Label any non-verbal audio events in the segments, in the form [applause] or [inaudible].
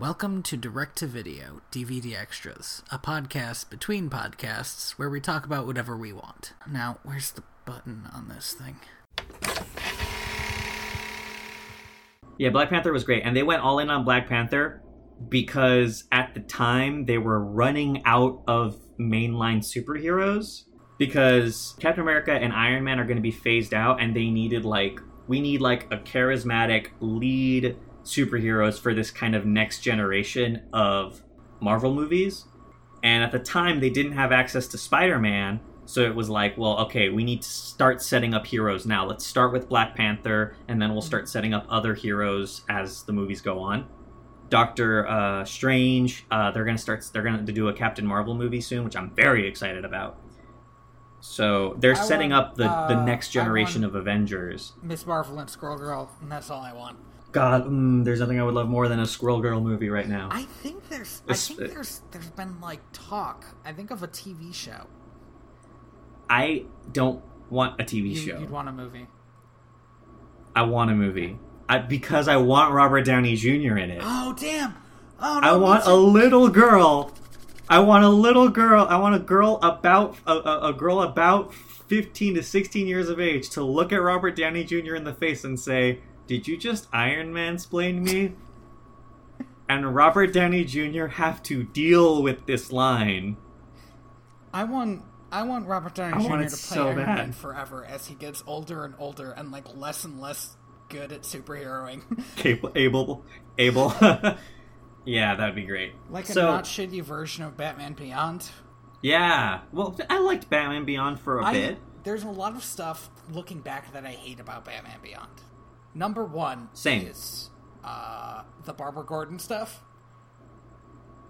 Welcome to Direct to Video DVD Extras, a podcast between podcasts where we talk about whatever we want. Now, where's the button on this thing? Yeah, Black Panther was great, and they went all in on Black Panther because at the time they were running out of mainline superheroes because Captain America and Iron Man are going to be phased out, and they needed like we need like a charismatic lead superheroes for this kind of next generation of Marvel movies. And at the time, they didn't have access to Spider Man. So it was like, well, okay, we need to start setting up heroes now. Let's start with Black Panther, and then we'll start setting up other heroes as the movies go on. Doctor uh, Strange, uh, they're gonna start. They're gonna do a Captain Marvel movie soon, which I'm very excited about. So they're I setting want, up the, uh, the next generation of Avengers. Miss Marvel and Squirrel Girl, and that's all I want. God, mm, there's nothing I would love more than a Squirrel Girl movie right now. I think there's, I think there's, there's been like talk. I think of a TV show. I don't want a TV You, show. You'd want a movie. I want a movie. I, because I want Robert Downey Jr. in it. Oh damn! Oh no! I want a little girl. I want a little girl. I want a girl about a, a, a girl about 15 to 16 years of age to look at Robert Downey Jr. in the face and say, "Did you just Iron Man splain me?" and Robert Downey Jr. have to deal with this line. I want I want Robert Downey Jr. to play so Iron bad. Man forever as he gets older and older and like less and less good at superheroing. [laughs] Capable, able, able. [laughs] yeah, that'd be great. like a so, not shitty version of Batman Beyond. Yeah. Well, I liked Batman Beyond for a I, bit. There's a lot of stuff looking back that I hate about Batman Beyond. Number one Same. is uh, the Barbara Gordon stuff.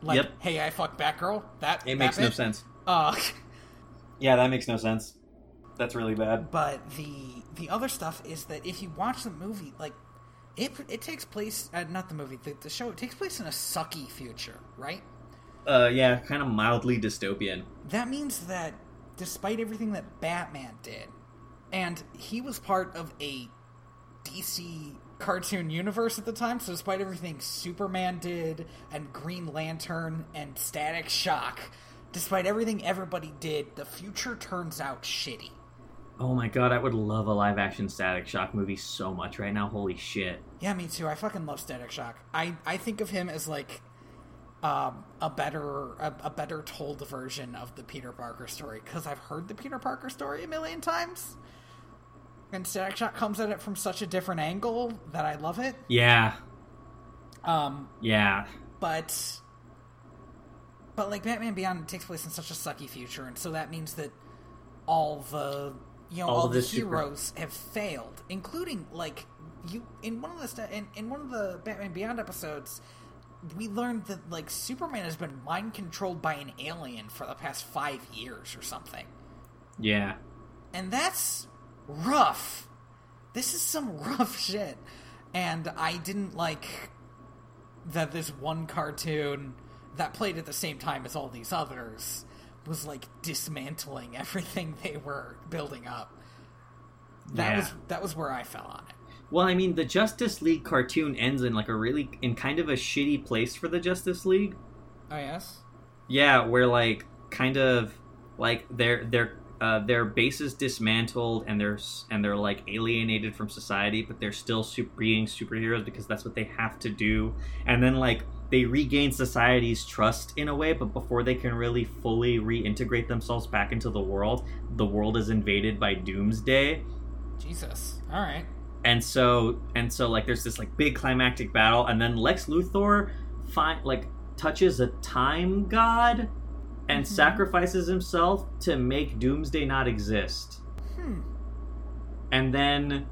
Like, Yep. hey, I fuck Batgirl. That It that makes no sense. Uh, [laughs] Yeah, that makes no sense. That's really bad. but the the other stuff is that if you watch the movie, like it it takes place uh, not the movie the, the show it takes place in a sucky future, right? Uh, yeah, kind of mildly dystopian. That means that despite everything that Batman did, and he was part of a DC cartoon universe at the time, so despite everything Superman did, and Green Lantern, and Static Shock, despite everything everybody did, the future turns out shitty. Oh my god, I would love a live action Static Shock movie so much right now. Holy shit. Yeah, me too. I fucking love Static Shock. I, I think of him as like um, a better a, a better told version of the Peter Parker story because I've heard the Peter Parker story a million times, and Static Shock comes at it from such a different angle that I love it. Yeah, Um, yeah. but but like Batman Beyond takes place in such a sucky future, and so that means that all the you know All all, the the super- heroes have failed, including like you in one of the sta- in, in one of the Batman Beyond episodes. We learned that like Superman has been mind controlled by an alien for the past five years or something, Yeah. and that's rough. This is some [laughs] rough shit, and I didn't like that this one cartoon that played at the same time as all these others was like dismantling [laughs] everything they were building up. That Yeah. was that was where I fell on it. Well, I mean, the Justice League cartoon ends in like a really in kind of a shitty place for the Justice League. Oh yes. Yeah, where like kind of like their their uh, their base is dismantled and they're and they're like alienated from society, but they're still super, being superheroes because that's what they have to do. And then like they regain society's trust in a way, but before they can really fully reintegrate themselves back into the world, the world is invaded by Doomsday. Jesus. All right. and so and so like there's this like big climactic battle and then lex luthor find like touches a time god and Mhm. sacrifices himself to make doomsday not exist Hmm. and then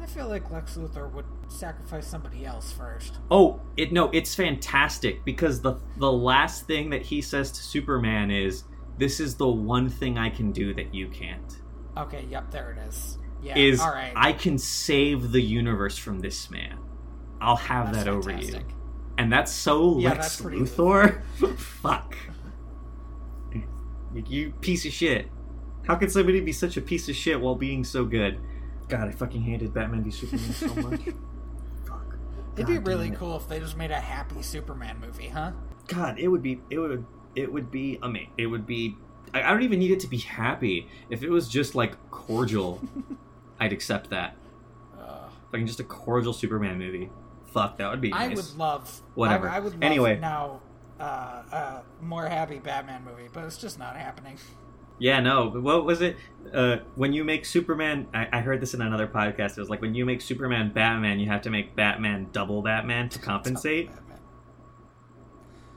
I feel like Lex Luthor would sacrifice somebody else first. oh it no it's fantastic because the the last thing that he says to superman is this is the one thing i can do that you can't Okay. Yep. There it is. Yeah. is all right. i can save the universe from this man i'll have That's that over you. And that's so Yeah, Lex that's Luthor. [laughs] Fuck. You, you piece of shit. How can somebody be such a piece of shit while being so good? God, I fucking hated Batman v Superman so [laughs] much. Fuck. It'd be really it. cool if they just made a happy Superman movie, huh? God, it would be it would it would be amazing. It would be. I, I don't even need it to be happy. If it was just like cordial, [laughs] I'd accept that. Uh, Like just a cordial Superman movie. Fuck, that would be I nice. would love Whatever. I, I would love Anyway. now uh, uh, more happy Batman movie, but it's just not happening. Yeah, no. What was it? Uh, when you make Superman, I, I heard this in another podcast. It was like when you make Superman Batman, you have to make Batman double Batman to compensate. Batman.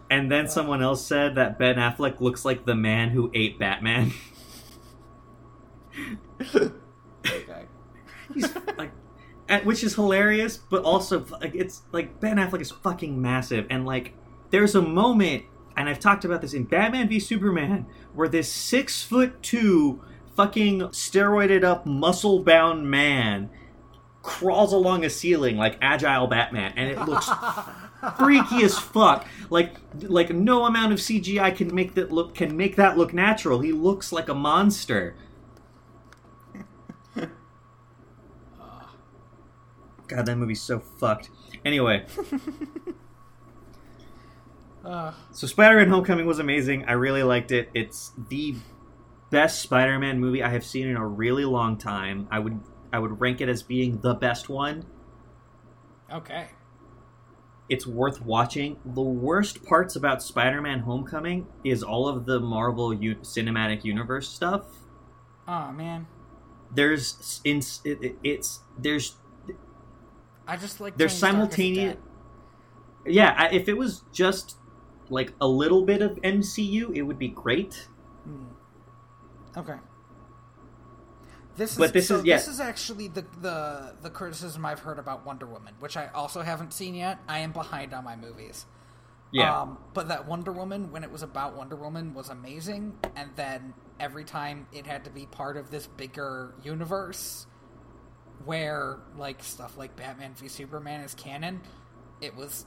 And then someone else said that Ben Affleck looks like the man who ate Batman. Okay. He's like, and- which is hilarious, but also like it's like Ben Affleck is fucking massive, and like there's a moment, and I've talked about this in Batman v Superman, where this six foot two fucking steroided up muscle bound man crawls along a ceiling like agile Batman, and it looks [laughs] freaky as fuck. Like like no amount of CGI can make that look can make that look natural. He looks like a monster. [laughs] God, that movie's so fucked. Anyway, [laughs] Uh, so Spider-Man: Homecoming was amazing. I really liked it. It's the best Spider-Man movie I have seen in a really long time. I would I would rank it as being the best one. okay. It's worth watching. The worst parts about Spider-Man: Homecoming is all of the Marvel U- Cinematic Universe stuff. Oh man, There's in it, it- it's there's I just like They're Tony Stark as a simultaneous- yeah. I- If it was just like a little bit of MCU, it would be great. Hmm. Okay. This is, But this so is- yeah. this is actually the, the the criticism I've heard about Wonder Woman, which I also haven't seen yet. I am behind on my movies. Yeah. Um, but that Wonder Woman, when it was about Wonder Woman, was amazing. And then every time it had to be part of this bigger universe, where like stuff like Batman v Superman is canon, it was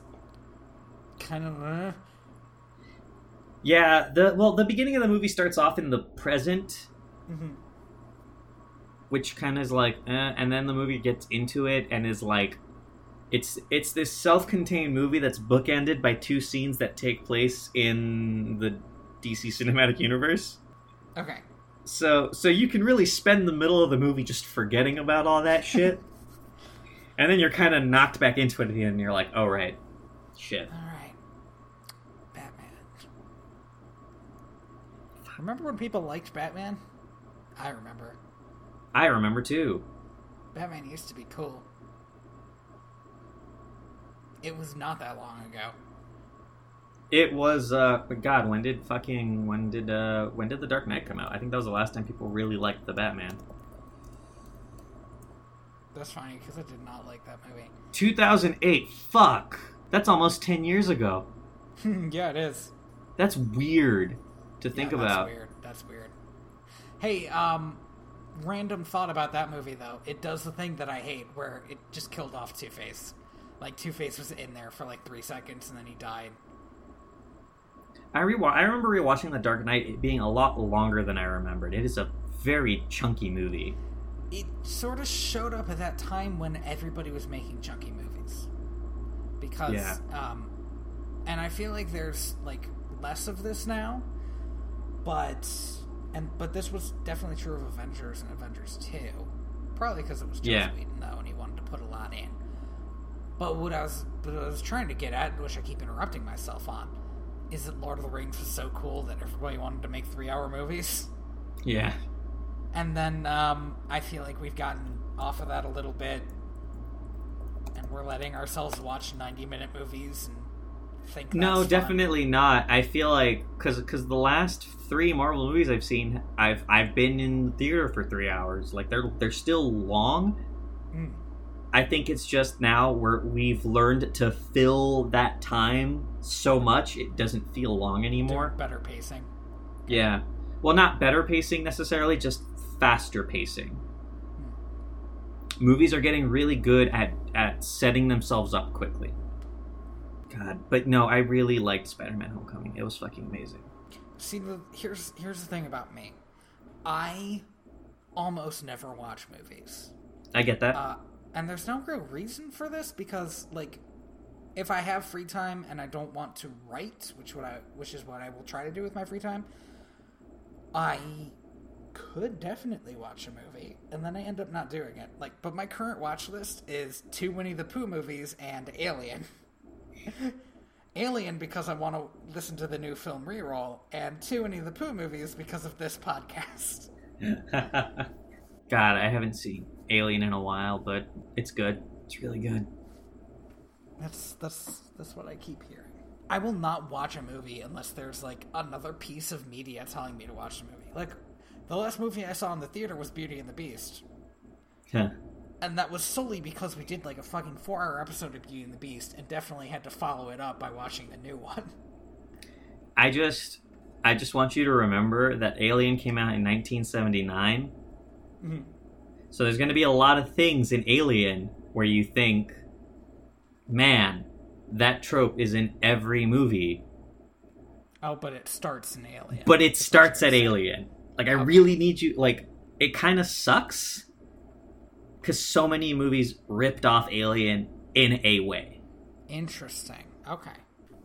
kind of. Uh, Yeah, the well, the beginning of the movie starts off in the present, mhm. which kind of is like, eh, and then the movie gets into it and is like, it's it's this self-contained movie that's bookended by two scenes that take place in the DC cinematic universe. Okay. So so you can really spend the middle of the movie just forgetting about all that shit, [laughs] and then you're kind of knocked back into it at the end, and you're like, oh right, shit. All right. Batman. Remember when people liked Batman? I remember. I remember too. Batman used to be cool. It was not that long ago. It was uh God, when did fucking when did uh when did the Dark Knight come out? I think that was the last time people really liked the Batman. That's funny because I did not like that movie. 2008. Fuck. That's almost 10 years ago. [laughs] yeah, it is. That's weird to think Yeah, about. That's weird. That's weird. Hey, um, random thought about that movie though. It does the thing that I hate, where it just killed off Two Face. Like Two Face was in there for like three seconds and then he died. I rewa- I remember rewatching The Dark Knight it being a lot longer than I remembered. It is a very chunky movie. It sort of showed up at that time when everybody was making chunky movies, because Yeah. um, and I feel like there's like less of this now, but and but this was definitely true of Avengers and Avengers Two, probably because it was Joss Yeah. Whedon though, and he wanted to put a lot in. But what I was what I was trying to get at, which I keep interrupting myself on, is that Lord of the Rings was so cool that everybody wanted to make three hour movies. Yeah. And then um, I feel like we've gotten off of that a little bit, and we're letting ourselves watch ninety-minute movies and think. No, that's fun. definitely not. I feel like cuz cuz the last 3 Marvel movies I've seen, I've I've been in the theater for 3 hours. Like they're they're still long. Mm. I think it's just now where we've learned to fill that time so much it doesn't feel long anymore. Better pacing. Yeah. Well, not better pacing necessarily, just faster pacing. Movies are getting really good at at setting themselves up quickly. God, but no, I really liked Spider-Man: Homecoming. It was fucking amazing. See, the, here's here's the thing about me. I almost never watch movies, I get that. uh, and there's no real reason for this because, like, if I have free time and I don't want to write, which what I which is what I will try to do with my free time, I could definitely watch a movie, and then I end up not doing it. Like, but my current watch list is two Winnie the Pooh movies and Alien. [laughs] [laughs] Alien because I want to listen to the new film reroll, and two Winnie the Pooh movies because of this podcast. [laughs] [laughs] God, I haven't seen Alien in a while, but it's good. It's really good. That's that's that's what I keep hearing. I will not watch a movie unless there's like another piece of media telling me to watch the movie. Like the last movie I saw in the theater was Beauty and the Beast. Huh. And that was solely because we did like a fucking four hour episode of Beauty and the Beast and definitely had to follow it up by watching the new one. I just I just want you to remember that Alien came out in 1979. Mhm. So there's going to be a lot of things in Alien where you think, man, that trope is in every movie, Oh, but it starts in Alien. but it starts at. Alien. Like I Okay. really need you like it kind of sucks cuz so many movies ripped off Alien in a way. Interesting. Okay.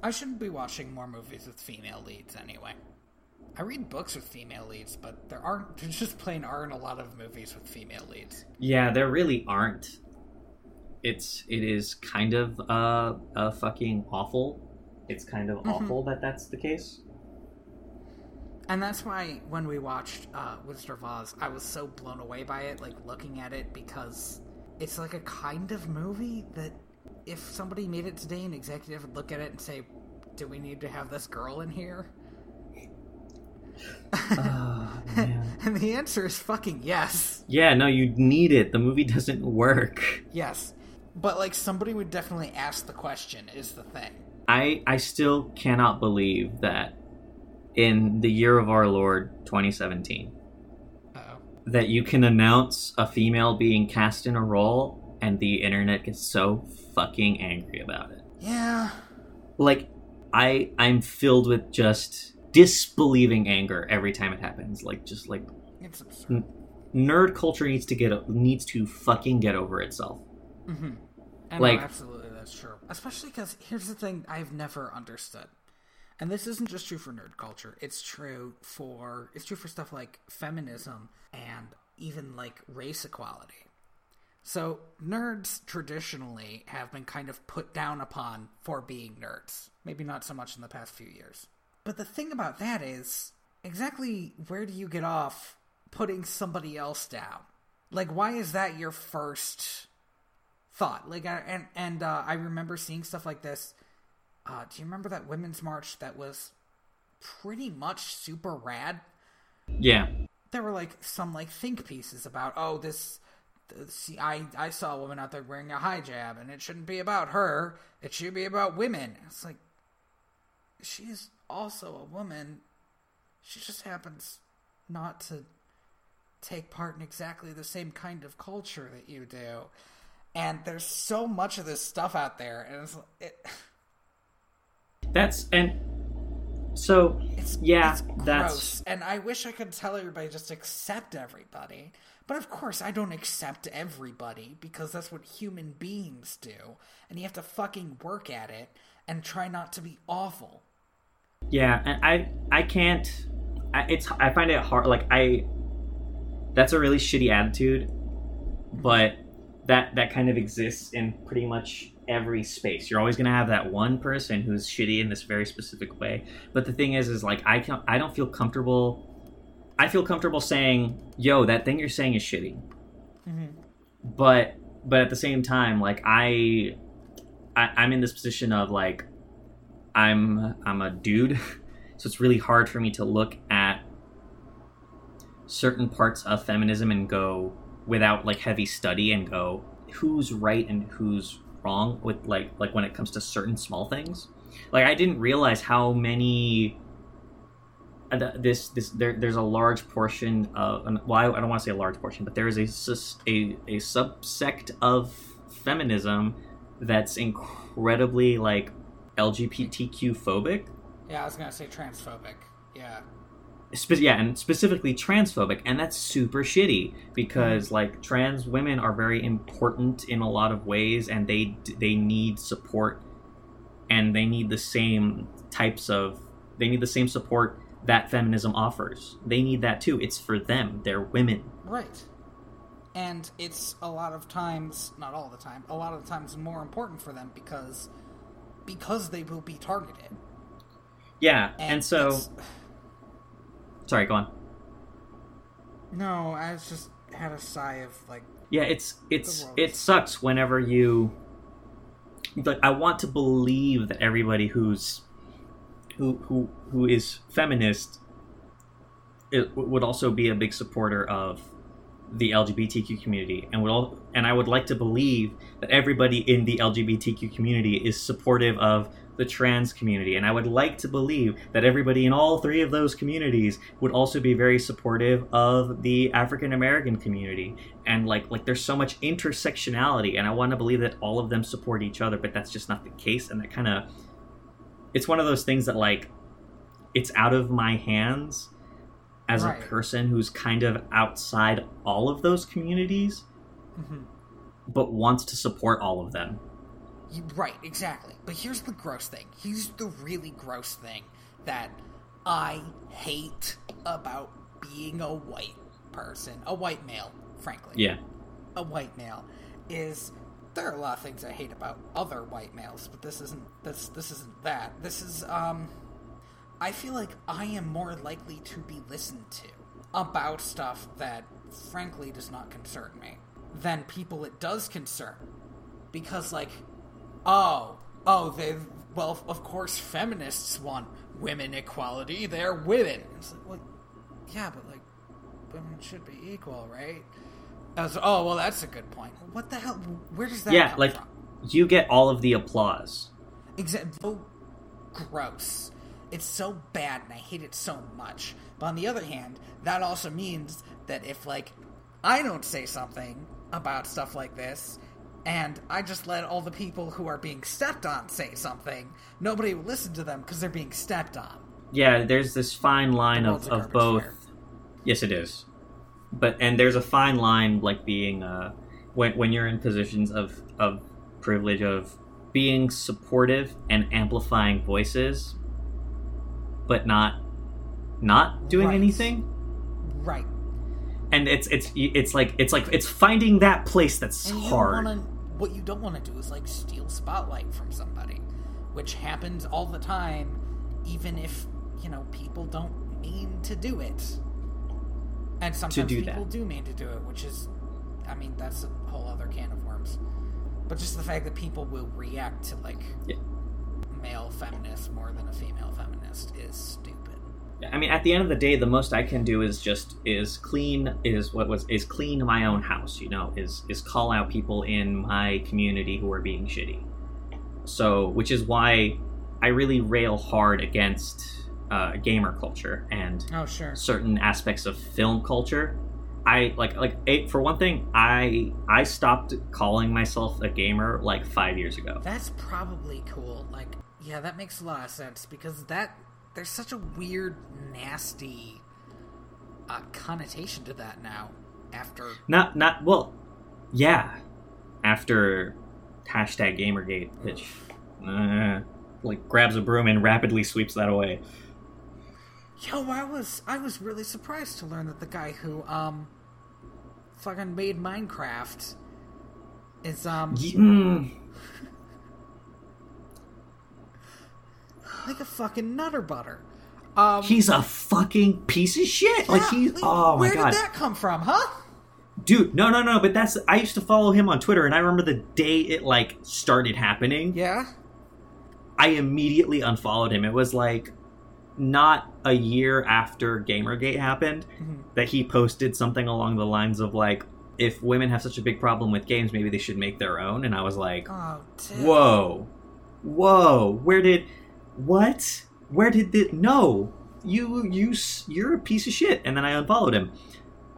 I shouldn't be watching more movies with female leads anyway. I read books with female leads, but there aren't [laughs] there just plain aren't a lot of movies with female leads. Yeah, there really aren't. It's it is kind of uh, uh fucking awful. It's kind of Mhm. awful that that's the case. And that's why when we watched uh, Wizard of Oz, I was so blown away by it, like looking at it, because it's like a kind of movie that if somebody made it today, an executive would look at it and say, "Do we need to have this girl in here?" Oh, [laughs] and the answer is fucking yes, Yeah, no, you need it. The movie [laughs] doesn't work. yes. But like somebody would definitely ask the question. Is the thing? I I still cannot believe that in the year of our Lord 2017 Oh, that you can announce a female being cast in a role and the internet gets so fucking angry about it. yeah. like i i'm filled with just disbelieving anger every time it happens like just like It's absurd. nerd culture needs to get needs to fucking get over itself Mm-hmm. And Like- no, absolutely, that's true. Especially because here's the thing I've never understood, and this isn't just true for nerd culture. It's true for it's true for stuff like feminism and even like race equality. So nerds traditionally have been kind of put down upon for being nerds. Maybe not so much in the past few years. But the thing about that is exactly where do you get off putting somebody else down? Like why is that your first thought. Like, and and uh, I remember seeing stuff like this. Uh, do you remember that women's march that was pretty much super rad? yeah There were like some like think pieces about oh this. th- See, I I saw a woman out there wearing a hijab, and it shouldn't be about her. It should be about women. It's like she's also a woman. She just happens not to take part in exactly the same kind of culture that you do. And there's so much of this stuff out there, and it's it, that's and so it's Yeah, it's that's-. And I wish I could tell everybody just accept everybody, but of course I don't accept everybody because that's what human beings do, and you have to fucking work at it and try not to be awful. yeah and i i can't I, it's i find it hard like i that's a really shitty attitude but that that kind of exists in pretty much every space. You're always going to have that one person who's shitty in this very specific way. But the thing is is like i can i don't feel comfortable i feel comfortable saying yo that thing you're saying is shitty. Mm-hmm. But but at the same time like i, I i'm in this position of like i'm i'm a dude. [laughs] So it's really hard for me to look at certain parts of feminism and go without like heavy study and go who's right and who's wrong with like like when it comes to certain small things like i didn't realize how many uh, this this there, there's a large portion of well I, don't want to say a large portion but there is a a a subsect of feminism that's incredibly like lgbtq phobic Yeah, I was gonna say transphobic. Yeah. Spe- yeah, and specifically transphobic, and that's super shitty because like trans women are very important in a lot of ways, and they they need support and they need the same types of they need the same support that feminism offers. They need that too. It's for them. They're women. Right. And it's a lot of times, not all the time, a lot of times more important for them because because they will be targeted. Yeah, and, And, so sorry, go on. no, I was just had a sigh of like Yeah, it's it's it sucks whenever you like I want to believe that everybody who's who who who is feminist it would also be a big supporter of the LGBTQ community and would all and I would like to believe that everybody in the LGBTQ community is supportive of the trans community and I would like to believe that everybody in all three of those communities would also be very supportive of the African American community and like like there's so much intersectionality and I want to believe that all of them support each other but that's just not the case and that kind of it's one of those things that like it's out of my hands as Right. a person who's kind of outside all of those communities mhm. but wants to support all of them You- Right, exactly. But here's the gross thing. Here's the really gross thing that I hate about being a white person, a white male, frankly. yeah A white male is there are a lot of things I hate about other white males, but this isn't this this isn't that. This is um I feel like I am more likely to be listened to about stuff that frankly does not concern me than people it does concern. Because like oh, oh, they well, of course feminists want women equality. They're women. It's like, well, yeah, but like women should be equal, right? I was, oh, well, that's a good point. What the hell? Where does that yeah like from? you get all of the applause Exactly. So oh, gross. It's so bad, and I hate it so much. But on the other hand, that also means that if like I don't say something about stuff like this, and I just let all the people who are being stepped on say something, nobody will listen to them because they're being stepped on. yeah there's this fine line The of, of both fire. yes it is but and there's a fine line like being uh when when you're in positions of of privilege of being supportive and amplifying voices but not not doing Right. anything Right. and it's it's it's like it's like it's finding that place that's hard wanna, what you don't want to do is like steal spotlight from somebody, which happens all the time, even if you know people don't mean to do it. And sometimes do people that. do mean to do it, which is, I mean, that's a whole other can of worms. But just the fact that people will react to like Yeah. male feminists more than a female feminist is stupid. I mean, at the end of the day, the most I can do is just is clean is what was is clean my own house. You know, is is call out people in my community who are being shitty. So, which is why I really rail hard against uh, gamer culture and Oh sure. certain aspects of film culture. I like like it, for one thing, I I stopped calling myself a gamer like five years ago. That's probably cool. Like, yeah, that makes a lot of sense because that there's such a weird, nasty uh, connotation to that now. After Not not well, yeah. After hashtag Gamergate, which uh, like grabs a broom and rapidly sweeps that away. yo, I was I was really surprised to learn that the guy who um fucking made Minecraft is um Ye- like a fucking nutter butter. Um, he's a fucking piece of shit. Like yeah, he's like, oh my god, where did that come from, huh? dude. No, no, no. But that's I used to follow him on Twitter, and I remember the day it like started happening. Yeah. I immediately unfollowed him. It was like not a year after Gamergate happened Mhm. that he posted something along the lines of like, if women have such a big problem with games, maybe they should make their own. And I was like, Oh, whoa, whoa, where did, what? Where did the, no, you, you, you're a piece of shit. And then I unfollowed him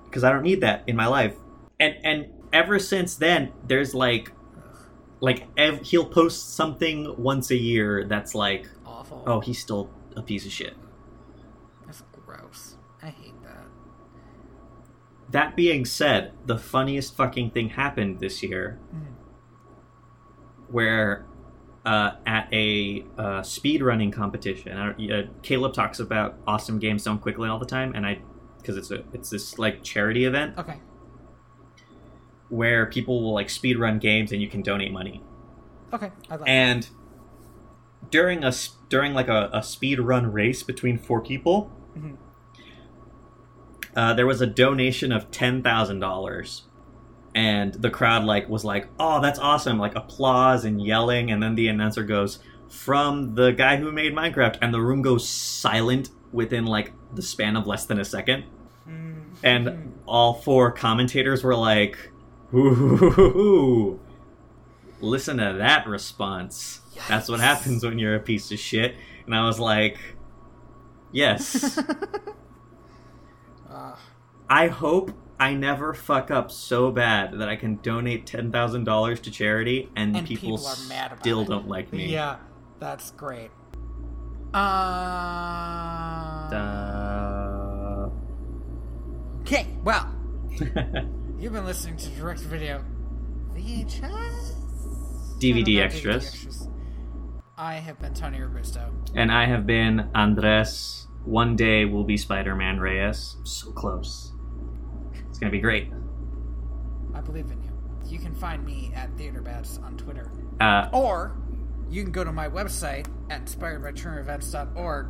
because I don't need that in my life. And, and ever since then, there's like, like ev- he'll post something once a year that's like, Awful. oh, he's still a piece of shit. that's gross. I hate that. That being said, the funniest fucking thing happened this year Mhm. where uh, at a uh, speed running competition. Uh, Caleb talks about awesome games done quickly all the time, and I because it's a it's this like charity event Okay. where people will like speed run games and you can donate money. Okay. I like And during a during like a, a speed run race between four people, Mhm. uh, there was a donation of ten thousand dollars, and the crowd like was like, "Oh, that's awesome!" Like applause and yelling, and then the announcer goes, "From the guy who made Minecraft," and the room goes silent within like the span of less than a second, Mm. and all four commentators were like, "Ooh." Listen to that response. That's what happens when you're a piece of shit. And I was like, yes. Uh, [laughs] I hope I never fuck up so bad that I can donate $10,000 to charity and, And people, people are mad about still it. don't like me. yeah, that's great. Uh. Okay. Well, [laughs] you've been listening to direct video VHS DVD No, no, extras. I have been Tony Robusto. and I have been Andres. One day will be Spider Man Reyes. So close. It's going to be great. I believe in you. You can find me at TheaterBats on Twitter. Uh, Or you can go to my website at inspiredbyturnerevents.org.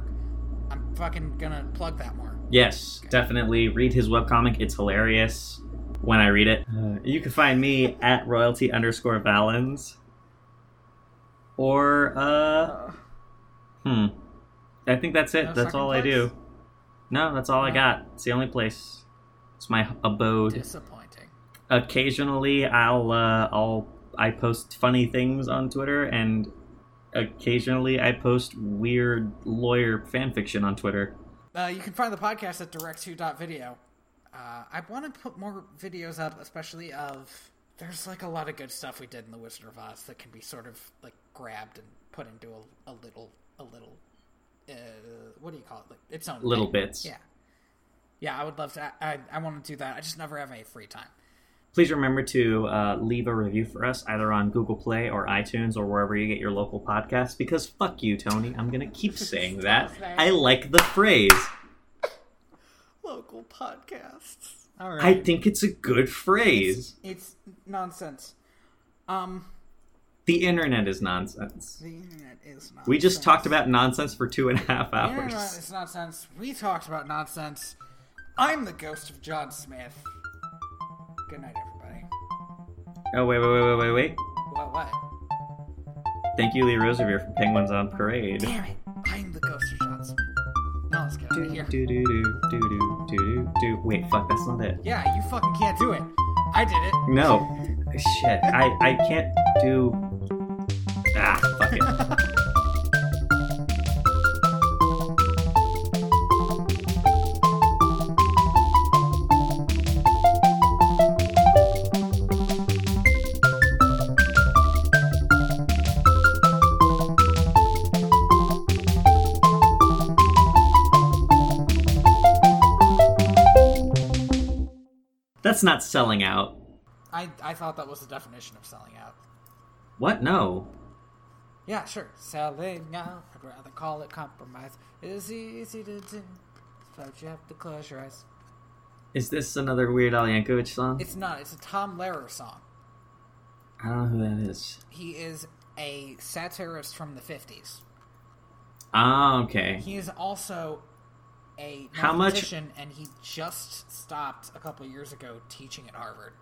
I'm fucking gonna plug that more. Yes, definitely read his webcomic. It's hilarious when I read it. Uh, you can find me at royalty underscore valens. Or, uh, hmm. I think that's it. No that's all I do. No, that's all I got. It's the only place. It's my abode. Disappointing. Occasionally, I'll, uh, I'll, I post funny things on Twitter, and occasionally I post weird lawyer fanfiction on Twitter. Uh, you can find the podcast at direct2.video. Uh, I want to put more videos up, especially of. There's like a lot of good stuff we did in the Wizard of Oz that can be sort of like grabbed and put into a, a little, a little. Uh, what do you call it? Like its own Little thing. bits. Yeah, yeah. I would love to. I I, I want to do that. I just never have any free time. Please remember to uh, leave a review for us either on Google Play or iTunes or wherever you get your local podcasts. Because fuck you, Tony. I'm gonna keep [laughs] saying that. I like the phrase. Local podcasts. All I think it's a good phrase. it's nonsense. Um, The internet is nonsense. the internet is nonsense. We just talked about nonsense for two and a half The internet hours. is nonsense. We talked about nonsense. I'm the ghost of John Smith. Good night, everybody. Oh wait, wait, wait, wait, wait, wait. What? What? Thank you, Lee Rosevere, for Penguins on Parade. Damn it! I'm the ghost of John Smith. Now let's get out of Do here. do do do do do do do. Wait, fuck, that's not it. Yeah, you fucking can't do it. I did it. No, shit. I I can't do. Ah, fuck it. [laughs] That's not selling out. I I thought that was the definition of selling out. What? No. Yeah, sure. Selling out. I'd rather call it compromise. It's easy to do, but you have to close your eyes. Is this another Weird Al Yankovic song? It's not. It's a Tom Lehrer song. I don't know who that is. He is a satirist from the 50s. Ah, okay. He is also a How much- and he just stopped a couple of years ago teaching at Harvard.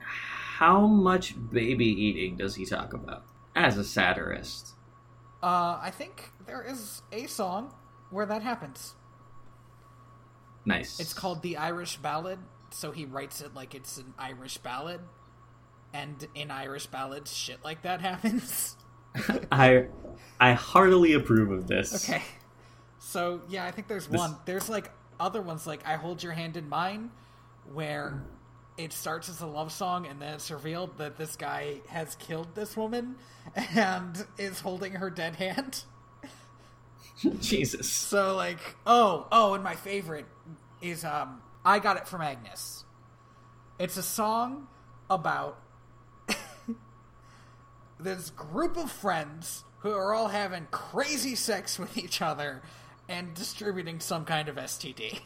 How much baby eating does he talk about as a satirist? Uh, I think there is a song where that happens. Nice. It's called the Irish Ballad, so he writes it like it's an Irish ballad, and in Irish ballads, shit like that happens. [laughs] I I heartily approve of this. Okay. So yeah, I think there's one. There's like other ones like I Hold Your Hand in Mine where it starts as a love song and then it's revealed that this guy has killed this woman and [laughs] is holding her dead hand. [laughs] Jesus. So like, oh, oh, and my favorite is um I Got It From Agnes. It's a song about [laughs] this group of friends who are all having crazy sex with each other and distributing some kind of STD.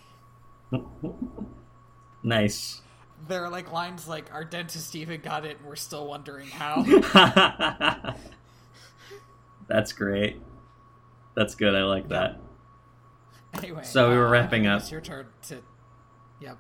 [laughs] nice. There are like lines like our dentist even got it and we're still wondering how. [laughs] That's great. That's good. I like that. anyway. So we were uh, wrapping up. It's your turn to Yep.